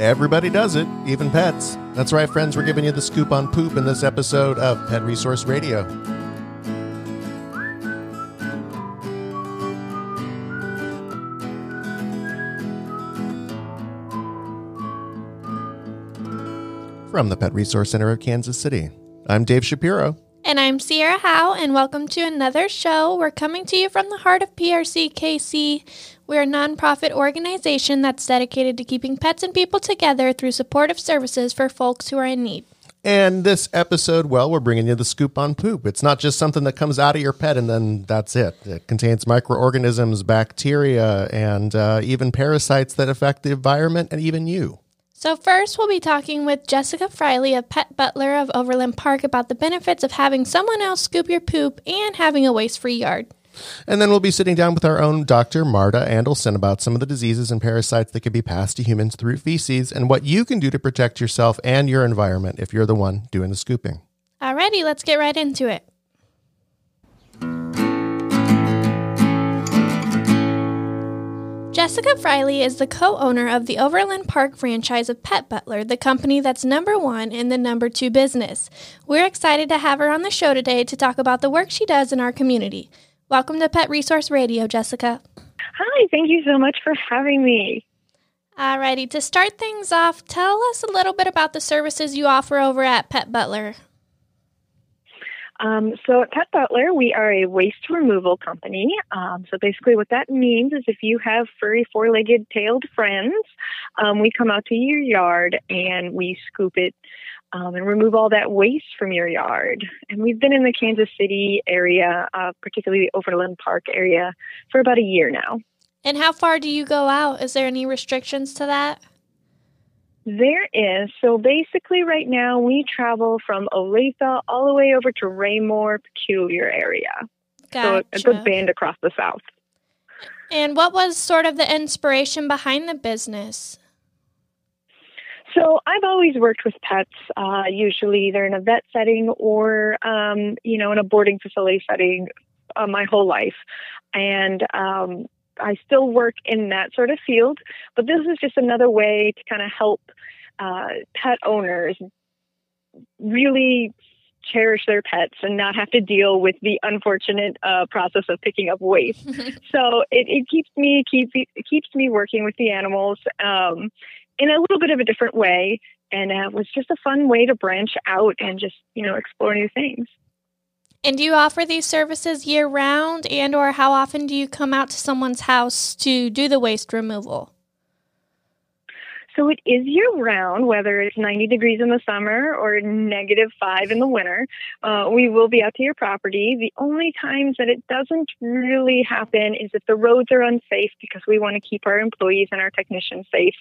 Everybody does it, even pets. That's right, friends, we're giving you the scoop on poop in this episode of Pet Resource Radio. From the Pet Resource Center of Kansas City, I'm Dave Shapiro. And I'm Sierra Howe, and welcome to another show. We're coming to you from the heart of PRCKC. We're a nonprofit organization that's dedicated to keeping pets and people together through supportive services for folks who are in need. And this episode, well, we're bringing you the scoop on poop. It's not just something that comes out of your pet and then that's it. It contains microorganisms, bacteria, and uh, even parasites that affect the environment and even you. So, first, we'll be talking with Jessica Friley, a pet butler of Overland Park, about the benefits of having someone else scoop your poop and having a waste free yard. And then we'll be sitting down with our own Dr. Marta Andelson about some of the diseases and parasites that can be passed to humans through feces and what you can do to protect yourself and your environment if you're the one doing the scooping. Alrighty, let's get right into it. Jessica Friley is the co owner of the Overland Park franchise of Pet Butler, the company that's number one in the number two business. We're excited to have her on the show today to talk about the work she does in our community. Welcome to Pet Resource Radio, Jessica. Hi, thank you so much for having me. Alrighty, to start things off, tell us a little bit about the services you offer over at Pet Butler. Um, so at Pet Butler, we are a waste removal company. Um, so basically, what that means is if you have furry, four-legged, tailed friends, um, we come out to your yard and we scoop it um, and remove all that waste from your yard. And we've been in the Kansas City area, uh, particularly the Overland Park area, for about a year now. And how far do you go out? Is there any restrictions to that? There is. So basically, right now, we travel from Olathe all the way over to Raymore, Peculiar area. Gotcha. So a good band across the south. And what was sort of the inspiration behind the business? So I've always worked with pets, uh, usually either in a vet setting or, um, you know, in a boarding facility setting uh, my whole life. And um, I still work in that sort of field, but this is just another way to kind of help uh, pet owners really cherish their pets and not have to deal with the unfortunate uh, process of picking up waste. so it, it, keeps me keep, it keeps me working with the animals um, in a little bit of a different way, and uh, it was just a fun way to branch out and just you know explore new things. And do you offer these services year round and or how often do you come out to someone's house to do the waste removal? So it is year round, whether it's 90 degrees in the summer or negative five in the winter. Uh, we will be out to your property. The only times that it doesn't really happen is if the roads are unsafe because we want to keep our employees and our technicians safe,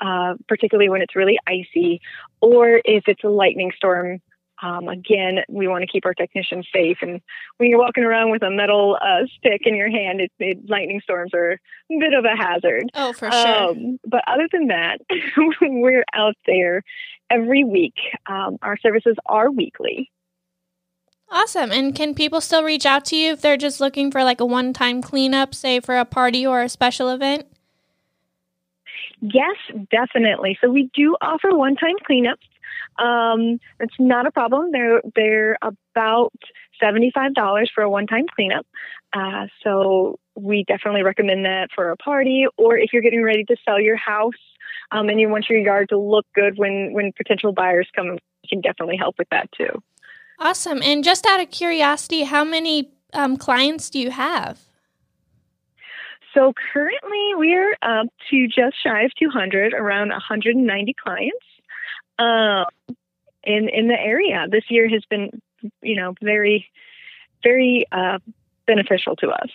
uh, particularly when it's really icy, or if it's a lightning storm um, again, we want to keep our technicians safe. And when you're walking around with a metal uh, stick in your hand, it, it, lightning storms are a bit of a hazard. Oh, for sure. Um, but other than that, we're out there every week. Um, our services are weekly. Awesome. And can people still reach out to you if they're just looking for like a one time cleanup, say for a party or a special event? Yes, definitely. So we do offer one time cleanups. Um, it's not a problem. They're they're about seventy five dollars for a one time cleanup. Uh, so we definitely recommend that for a party or if you're getting ready to sell your house um, and you want your yard to look good when when potential buyers come. We can definitely help with that too. Awesome. And just out of curiosity, how many um, clients do you have? So currently we're up to just shy of 200, around 190 clients um, in in the area. This year has been, you know, very, very uh, beneficial to us.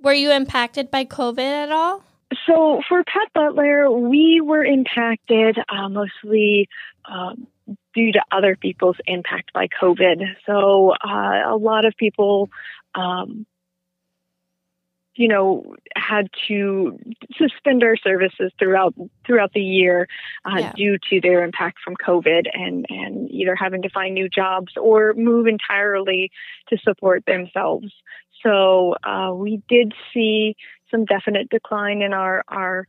Were you impacted by COVID at all? So for Pet Butler, we were impacted uh, mostly um, due to other people's impact by COVID. So uh, a lot of people um, you know, had to suspend our services throughout throughout the year uh, yeah. due to their impact from COVID, and and either having to find new jobs or move entirely to support themselves. So uh, we did see some definite decline in our our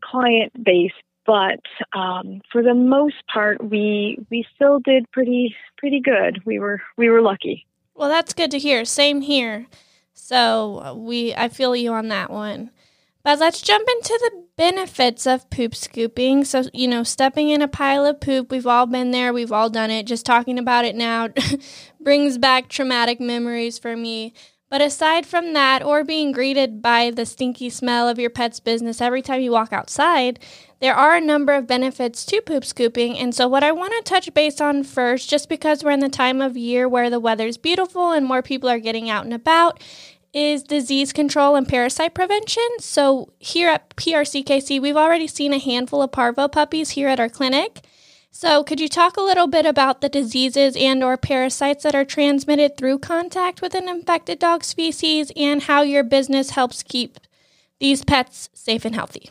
client base, but um, for the most part, we we still did pretty pretty good. We were we were lucky. Well, that's good to hear. Same here. So uh, we I feel you on that one. But let's jump into the benefits of poop scooping. So, you know, stepping in a pile of poop, we've all been there, we've all done it. Just talking about it now brings back traumatic memories for me. But aside from that, or being greeted by the stinky smell of your pet's business every time you walk outside, there are a number of benefits to poop scooping. And so, what I want to touch base on first, just because we're in the time of year where the weather's beautiful and more people are getting out and about, is disease control and parasite prevention. So, here at PRCKC, we've already seen a handful of parvo puppies here at our clinic. So, could you talk a little bit about the diseases and or parasites that are transmitted through contact with an infected dog species and how your business helps keep these pets safe and healthy?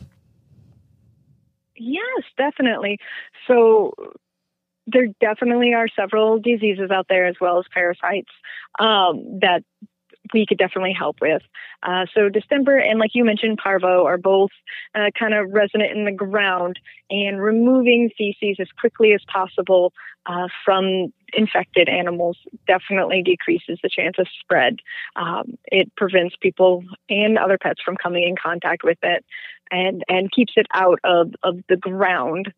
Yes, definitely. So, there definitely are several diseases out there as well as parasites um, that we could definitely help with. Uh, so distemper and like you mentioned, parvo are both uh, kind of resident in the ground and removing feces as quickly as possible uh, from infected animals definitely decreases the chance of spread. Um, it prevents people and other pets from coming in contact with it and, and keeps it out of, of the ground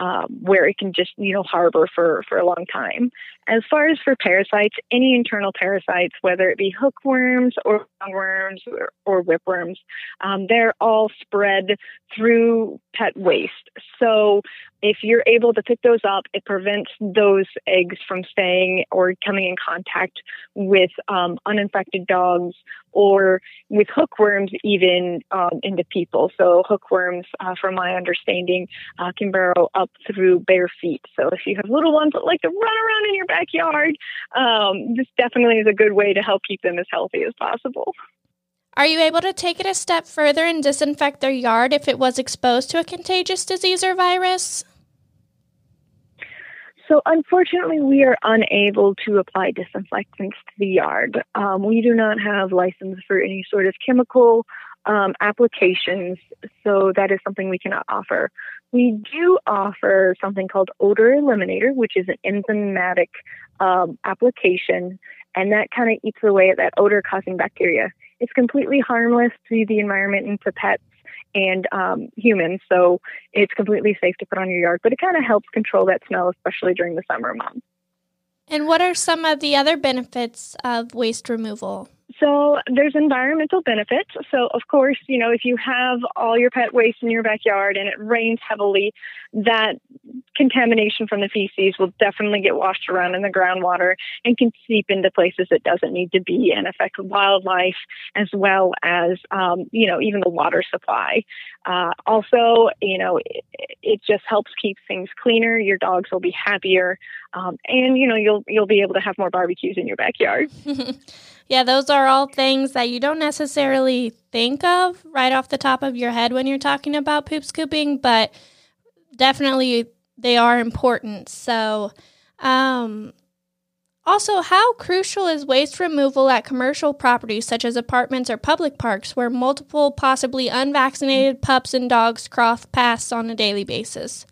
um, where it can just you know harbor for for a long time. As far as for parasites, any internal parasites, whether it be hookworms or worms or, or whipworms, um, they're all spread through pet waste. So if you're able to pick those up, it prevents those eggs from staying or coming in contact with um, uninfected dogs or with hookworms even um, into people. So hookworms, uh, from my understanding, uh, can burrow up through bare feet. So if you have little ones that like to run around in your backyard, um, this definitely is a good way to help keep them as healthy as possible. Are you able to take it a step further and disinfect their yard if it was exposed to a contagious disease or virus? So, unfortunately, we are unable to apply disinfectants to the yard. Um, we do not have license for any sort of chemical um, applications, so that is something we cannot offer. We do offer something called odor eliminator, which is an enzymatic um, application, and that kind of eats away at that odor causing bacteria. It's completely harmless to the environment and to pets and um, humans. So it's completely safe to put on your yard, but it kind of helps control that smell, especially during the summer months. And what are some of the other benefits of waste removal? So there's environmental benefits. So of course, you know, if you have all your pet waste in your backyard and it rains heavily, that contamination from the feces will definitely get washed around in the groundwater and can seep into places it doesn't need to be and affect wildlife as well as, um, you know, even the water supply. Uh, also, you know, it, it, just helps keep things cleaner. Your dogs will be happier, um, and you know, you'll you'll be able to have more barbecues in your backyard. yeah, those are all things that you don't necessarily think of right off the top of your head when you're talking about poop scooping, but definitely they are important. So, um, also, how crucial is waste removal at commercial properties such as apartments or public parks where multiple, possibly unvaccinated pups and dogs cross paths on a daily basis?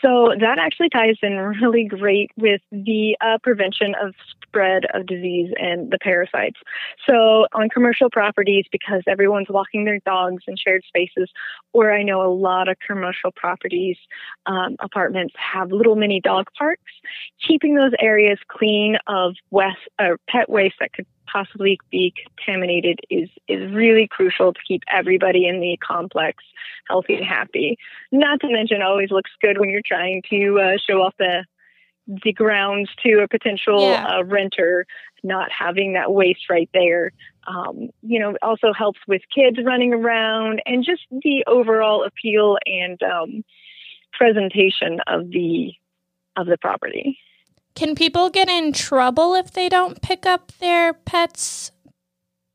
So that actually ties in really great with the uh, prevention of spread of disease and the parasites. So on commercial properties, because everyone's walking their dogs in shared spaces, or I know a lot of commercial properties, um, apartments have little mini dog parks, keeping those areas clean of west, uh, pet waste that could possibly be contaminated is is really crucial to keep everybody in the complex healthy and happy. Not to mention, always looks good when you're trying to uh, show off the the grounds to a potential yeah. uh, renter, not having that waste right there. Um, you know, also helps with kids running around and just the overall appeal and um, presentation of the of the property. Can people get in trouble if they don't pick up their pets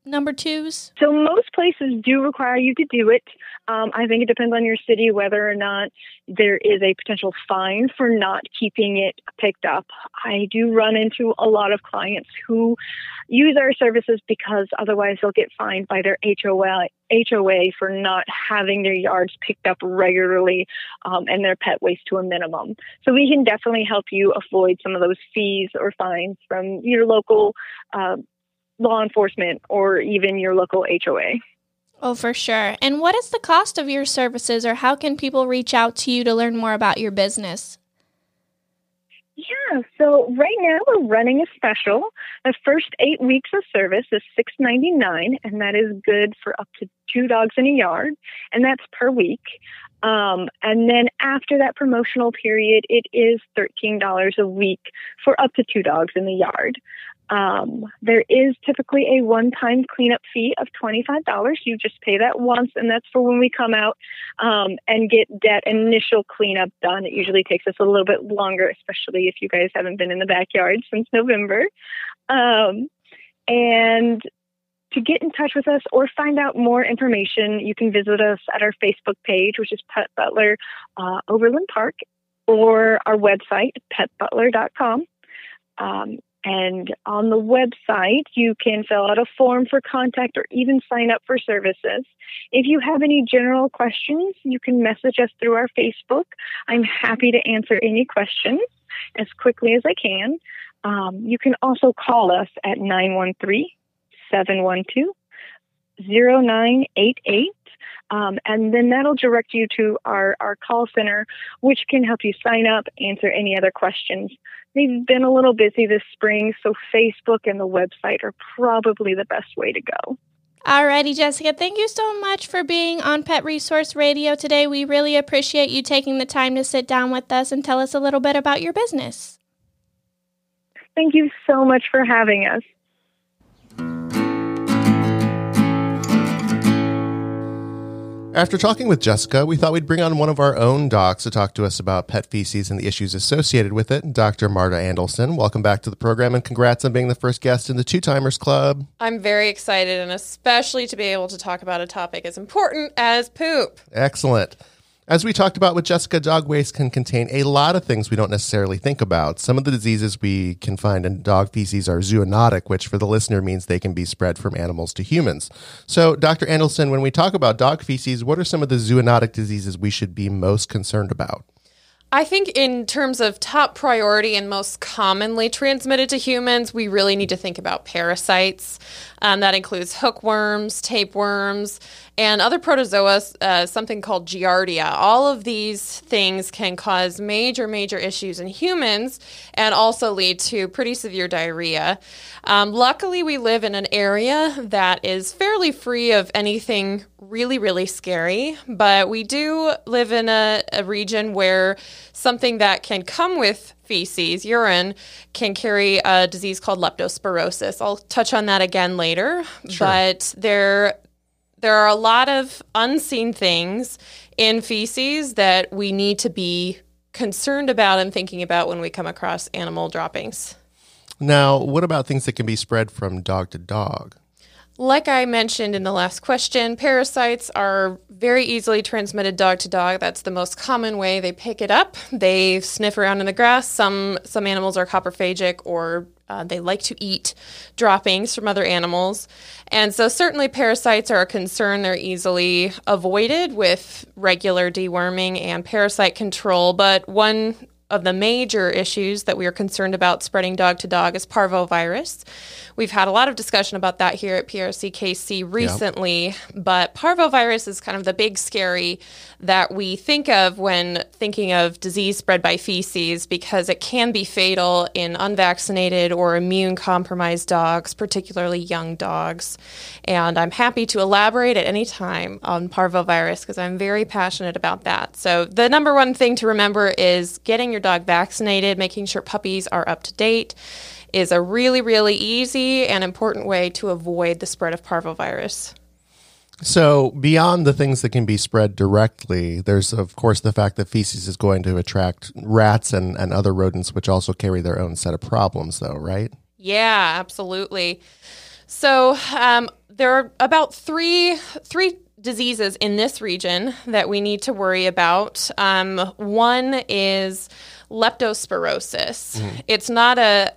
number twos? So most places do require you to do it. Um, I think it depends on your city whether or not there is a potential fine for not keeping it picked up. I do run into a lot of clients who use our services because otherwise they'll get fined by their HOA, HOA for not having their yards picked up regularly um, and their pet waste to a minimum. So we can definitely help you avoid some of those fees or fines from your local uh, law enforcement or even your local HOA. Oh, for sure. And what is the cost of your services, or how can people reach out to you to learn more about your business? Yeah, so right now we're running a special. The first eight weeks of service is six ninety nine, and that is good for up to two dogs in a yard, and that's per week. Um, and then after that promotional period, it is thirteen dollars a week for up to two dogs in the yard. Um, there is typically a one time cleanup fee of $25. You just pay that once, and that's for when we come out um, and get that initial cleanup done. It usually takes us a little bit longer, especially if you guys haven't been in the backyard since November. Um, and to get in touch with us or find out more information, you can visit us at our Facebook page, which is Pet Butler uh, Overland Park, or our website, petbutler.com. Um, and on the website, you can fill out a form for contact or even sign up for services. If you have any general questions, you can message us through our Facebook. I'm happy to answer any questions as quickly as I can. Um, you can also call us at 913 712 0988. Um, and then that'll direct you to our, our call center, which can help you sign up, answer any other questions. They've been a little busy this spring, so Facebook and the website are probably the best way to go. Alrighty, Jessica, thank you so much for being on Pet Resource Radio today. We really appreciate you taking the time to sit down with us and tell us a little bit about your business. Thank you so much for having us. After talking with Jessica, we thought we'd bring on one of our own docs to talk to us about pet feces and the issues associated with it. Dr. Marta Andelson, welcome back to the program and congrats on being the first guest in the Two Timers Club. I'm very excited and especially to be able to talk about a topic as important as poop. Excellent. As we talked about with Jessica, dog waste can contain a lot of things we don't necessarily think about. Some of the diseases we can find in dog feces are zoonotic, which for the listener means they can be spread from animals to humans. So, Dr. Andelson, when we talk about dog feces, what are some of the zoonotic diseases we should be most concerned about? I think, in terms of top priority and most commonly transmitted to humans, we really need to think about parasites. Um, that includes hookworms, tapeworms, and other protozoa, uh, something called Giardia. All of these things can cause major, major issues in humans and also lead to pretty severe diarrhea. Um, luckily, we live in an area that is fairly free of anything really, really scary, but we do live in a, a region where something that can come with feces, urine, can carry a disease called leptospirosis. I'll touch on that again later, sure. but there there are a lot of unseen things in feces that we need to be concerned about and thinking about when we come across animal droppings. Now, what about things that can be spread from dog to dog? Like I mentioned in the last question, parasites are very easily transmitted dog to dog. That's the most common way they pick it up. They sniff around in the grass. Some some animals are coprophagic or uh, they like to eat droppings from other animals. And so, certainly, parasites are a concern. They're easily avoided with regular deworming and parasite control. But one of the major issues that we are concerned about spreading dog to dog is parvovirus. We've had a lot of discussion about that here at PRCKC recently, yep. but parvovirus is kind of the big scary that we think of when thinking of disease spread by feces because it can be fatal in unvaccinated or immune compromised dogs, particularly young dogs. And I'm happy to elaborate at any time on parvovirus because I'm very passionate about that. So, the number one thing to remember is getting your your dog vaccinated, making sure puppies are up to date is a really, really easy and important way to avoid the spread of parvovirus. So, beyond the things that can be spread directly, there's, of course, the fact that feces is going to attract rats and, and other rodents, which also carry their own set of problems, though, right? Yeah, absolutely. So, um, there are about three three diseases in this region that we need to worry about. Um, one is leptospirosis. It's not a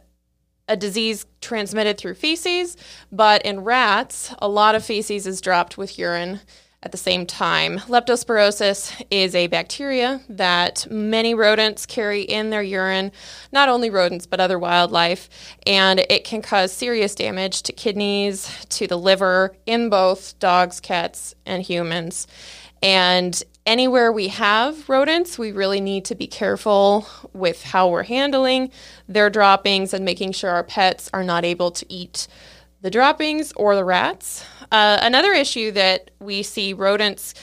a disease transmitted through feces, but in rats, a lot of feces is dropped with urine at the same time. Leptospirosis is a bacteria that many rodents carry in their urine, not only rodents, but other wildlife, and it can cause serious damage to kidneys, to the liver in both dogs, cats, and humans. And anywhere we have rodents, we really need to be careful with how we're handling their droppings and making sure our pets are not able to eat the droppings or the rats. Uh, another issue that we see rodents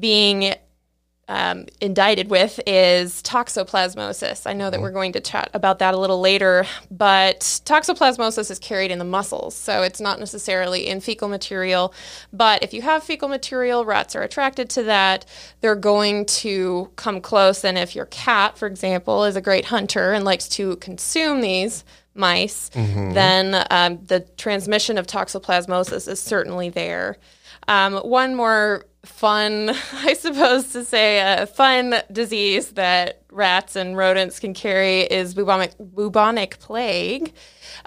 being um, indicted with is toxoplasmosis. I know that we're going to chat about that a little later, but toxoplasmosis is carried in the muscles, so it's not necessarily in fecal material. But if you have fecal material, rats are attracted to that. They're going to come close, and if your cat, for example, is a great hunter and likes to consume these, mice, then um, the transmission of toxoplasmosis is certainly there. Um, one more fun, I suppose to say, a fun disease that rats and rodents can carry is bubonic, bubonic plague.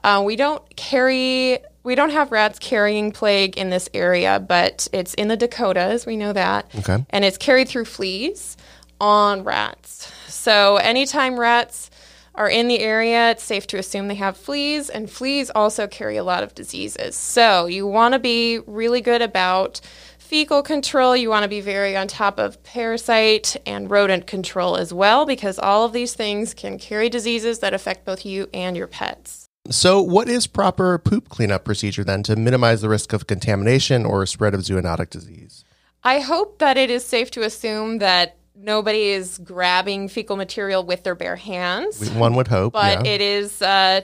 Uh, we don't carry, we don't have rats carrying plague in this area, but it's in the Dakotas. We know that, Okay. and it's carried through fleas on rats. So anytime rats are in the area, it's safe to assume they have fleas, and fleas also carry a lot of diseases. So you want to be really good about fecal control. You want to be very on top of parasite and rodent control as well, because all of these things can carry diseases that affect both you and your pets. So, what is proper poop cleanup procedure then to minimize the risk of contamination or spread of zoonotic disease? I hope that it is safe to assume that nobody is grabbing fecal material with their bare hands. One would hope. but yeah. it is uh,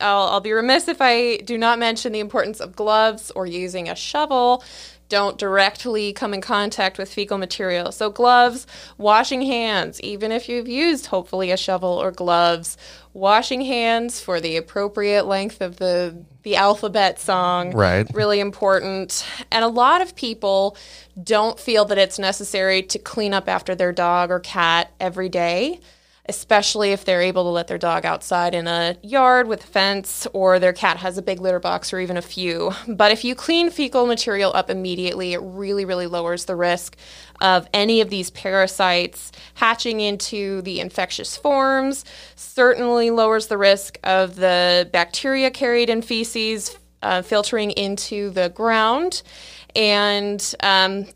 I'll, I'll be remiss if i do not mention the importance of gloves or using a shovel don't directly come in contact with fecal material. So gloves washing hands even if you've used hopefully a shovel or gloves washing hands for the appropriate length of the the alphabet song Right. really important. And a lot of people don't feel that it's necessary to clean up after their dog or cat every day especially if they're able to let their dog outside in a yard with a fence or their cat has a big litter box or even a few. But if you clean fecal material up immediately, it really, really lowers the risk of any of these parasites hatching into the infectious forms, certainly lowers the risk of the bacteria carried in feces uh, filtering into the ground. And um,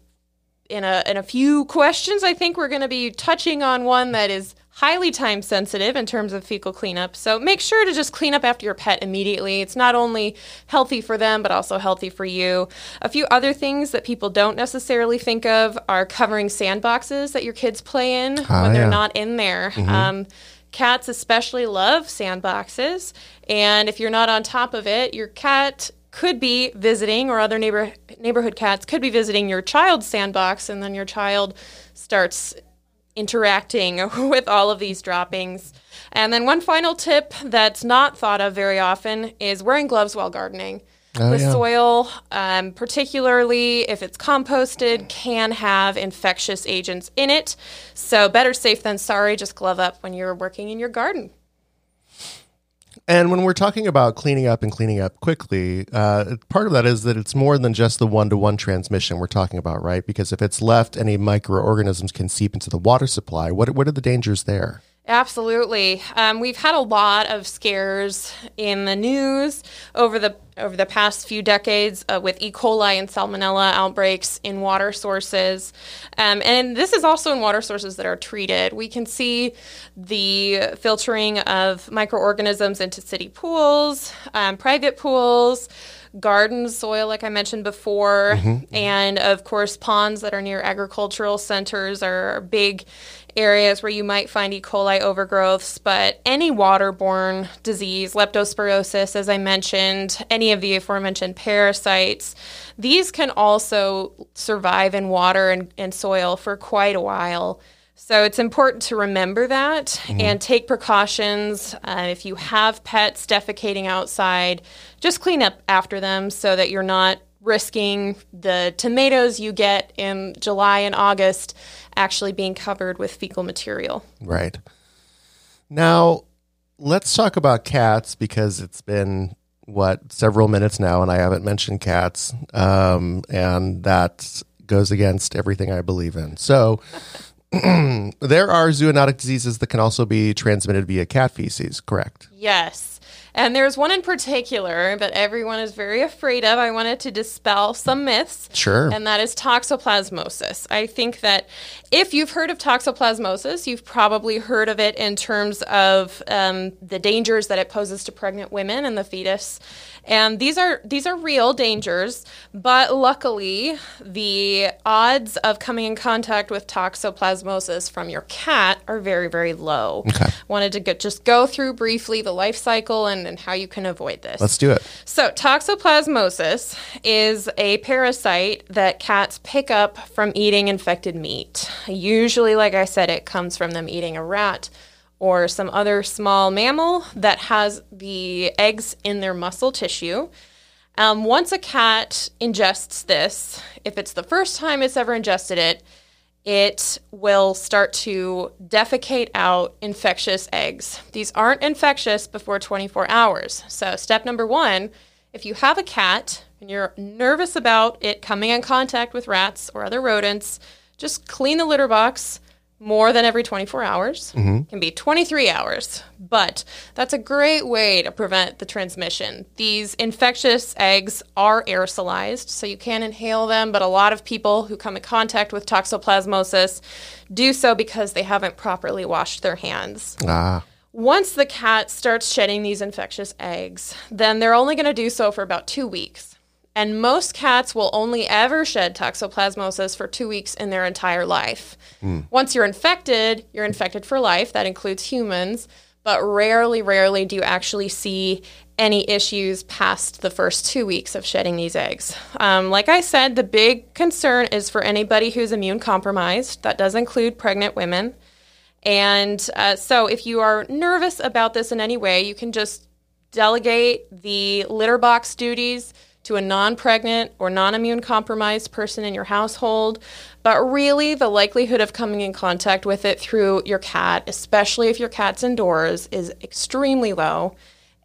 in a in a few questions, I think we're going to be touching on one that is highly time sensitive in terms of fecal cleanup. So make sure to just clean up after your pet immediately. It's not only healthy for them, but also healthy for you. A few other things that people don't necessarily think of are covering sandboxes that your kids play in Ah, when they're yeah. not in there. Um, cats especially love sandboxes, and if you're not on top of it, your cat could be visiting or other neighbor neighborhood cats could be visiting your child's sandbox and then your child starts interacting with all of these droppings. And then one final tip that's not thought of very often is wearing gloves while gardening. Oh, the yeah. soil, um, particularly if it's composted, can have infectious agents in it. So better safe than sorry. Just glove up when you're working in your garden. And when we're talking about cleaning up and cleaning up quickly, uh, part of that is that it's more than just the one to one transmission we're talking about, right? Because if it's left, any microorganisms can seep into the water supply. What, what are the dangers there? Absolutely. Um, we've had a lot of scares in the news over the over the past few decades uh, with E. coli and Salmonella outbreaks in water sources, um, and this is also in water sources that are treated. We can see the filtering of microorganisms into city pools, um, private pools. Garden soil, like I mentioned before, and of course, ponds that are near agricultural centers are big areas where you might find E. coli overgrowths, but any waterborne disease, leptospirosis, as I mentioned, any of the aforementioned parasites, these can also survive in water and, and soil for quite a while. So it's important to remember that and take precautions. Uh, if you have pets defecating outside, just clean up after them so that you're not risking the tomatoes you get in July and August actually being covered with fecal material. Right. Now, let's talk about cats because it's been what several minutes now, and I haven't mentioned cats, um, and that goes against everything I believe in. So. there are zoonotic diseases that can also be transmitted via cat feces, correct? Yes. And there's one in particular that everyone is very afraid of. I wanted to dispel some myths. Sure. And that is toxoplasmosis. I think that if you've heard of toxoplasmosis, you've probably heard of it in terms of um, the dangers that it poses to pregnant women and the fetus. And these are these are real dangers, but luckily the odds of coming in contact with toxoplasmosis from your cat are very very low. Okay. Wanted to get, just go through briefly the life cycle and, and how you can avoid this. Let's do it. So, toxoplasmosis is a parasite that cats pick up from eating infected meat. Usually, like I said, it comes from them eating a rat or some other small mammal that has the eggs in their muscle tissue. Um, once a cat ingests this, if it's the first time it's ever ingested it, it will start to defecate out infectious eggs. These aren't infectious before 24 hours. So, step number one if you have a cat and you're nervous about it coming in contact with rats or other rodents, just clean the litter box more than every 24 hours. It can be 23 hours, but that's a great way to prevent the transmission. These infectious eggs are aerosolized, so you can inhale them, but a lot of people who come in contact with toxoplasmosis do so because they haven't properly washed their hands. Ah, Once the cat starts shedding these infectious eggs, then they're only going to do so for about two weeks. And most cats will only ever shed toxoplasmosis for two weeks in their entire life. Once you're infected, you're infected for life. That includes humans. But rarely, rarely do you actually see any issues past the first two weeks of shedding these eggs. Um, like I said, the big concern is for anybody who's immune compromised. That does include pregnant women. And uh, so, if you are nervous about this in any way, you can just delegate the litter box duties to a non pregnant or non immune compromised person in your household. But really, the likelihood of coming in contact with it through your cat, especially if your cat's indoors, is extremely low.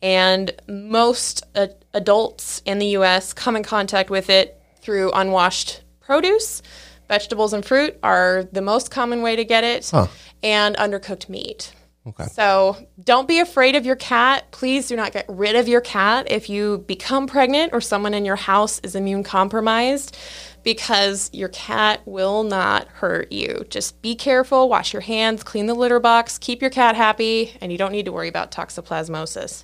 And most uh, adults in the US come in contact with it through unwashed produce. Vegetables and fruit are the most common way to get it, and undercooked meat. Okay. So don't be afraid of your cat. Please do not get rid of your cat if you become pregnant or someone in your house is immune compromised because your cat will not hurt you. Just be careful, wash your hands, clean the litter box, keep your cat happy, and you don't need to worry about toxoplasmosis.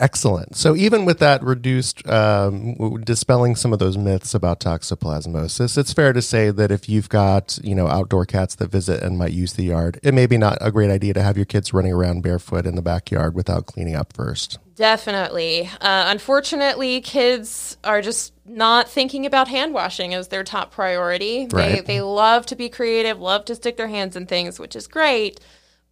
Excellent. So even with that reduced, um, dispelling some of those myths about toxoplasmosis, it's fair to say that if you've got you know outdoor cats that visit and might use the yard, it may be not a great idea to have your kids running around barefoot in the backyard without cleaning up first. Definitely. Uh, unfortunately, kids are just not thinking about hand washing as their top priority. They, Right. they love to be creative, love to stick their hands in things, which is great.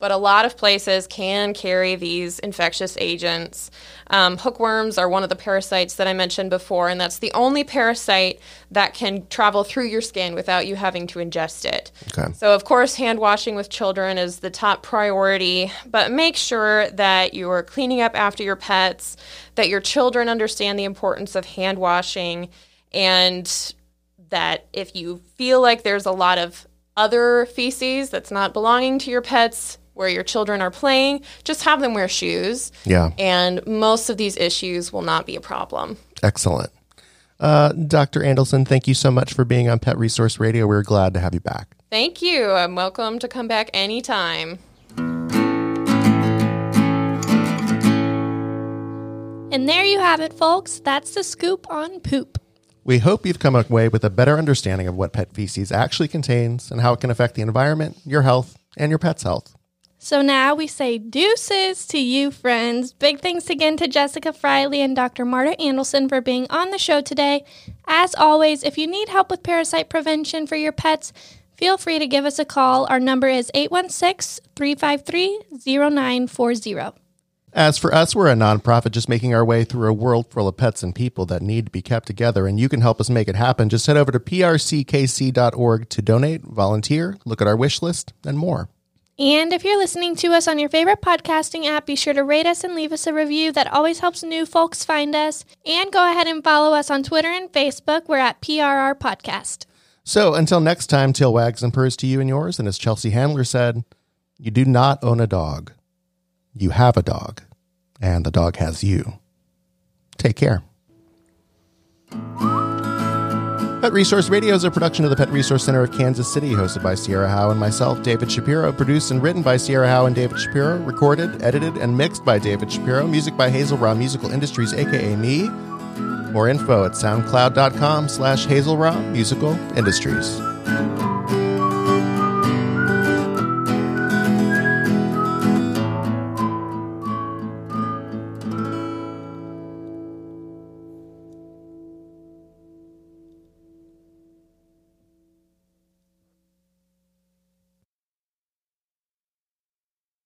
But a lot of places can carry these infectious agents. Um, hookworms are one of the parasites that I mentioned before, and that's the only parasite that can travel through your skin without you having to ingest it. Okay. So, of course, hand washing with children is the top priority, but make sure that you're cleaning up after your pets, that your children understand the importance of hand washing, and that if you feel like there's a lot of other feces that's not belonging to your pets where your children are playing, just have them wear shoes. Yeah. And most of these issues will not be a problem. Excellent. Uh, Dr. Andelson, thank you so much for being on Pet Resource Radio. We're glad to have you back. Thank you. I'm welcome to come back anytime. And there you have it, folks. That's the scoop on poop. We hope you've come away with a better understanding of what pet feces actually contains and how it can affect the environment, your health, and your pet's health. So now we say deuces to you, friends. Big thanks again to Jessica Friley and Dr. Marta Andelson for being on the show today. As always, if you need help with parasite prevention for your pets, feel free to give us a call. Our number is 816 353 0940. As for us, we're a nonprofit just making our way through a world full of pets and people that need to be kept together, and you can help us make it happen. Just head over to prckc.org to donate, volunteer, look at our wish list, and more. And if you're listening to us on your favorite podcasting app, be sure to rate us and leave us a review. That always helps new folks find us. And go ahead and follow us on Twitter and Facebook. We're at PRR Podcast. So until next time, tail wags and purrs to you and yours. And as Chelsea Handler said, you do not own a dog. You have a dog, and the dog has you. Take care. Pet Resource Radio is a production of the Pet Resource Center of Kansas City, hosted by Sierra Howe and myself, David Shapiro. Produced and written by Sierra Howe and David Shapiro. Recorded, edited, and mixed by David Shapiro. Music by Hazel Raw Musical Industries, aka me. More info at soundcloud.com slash Hazel Raw Musical Industries.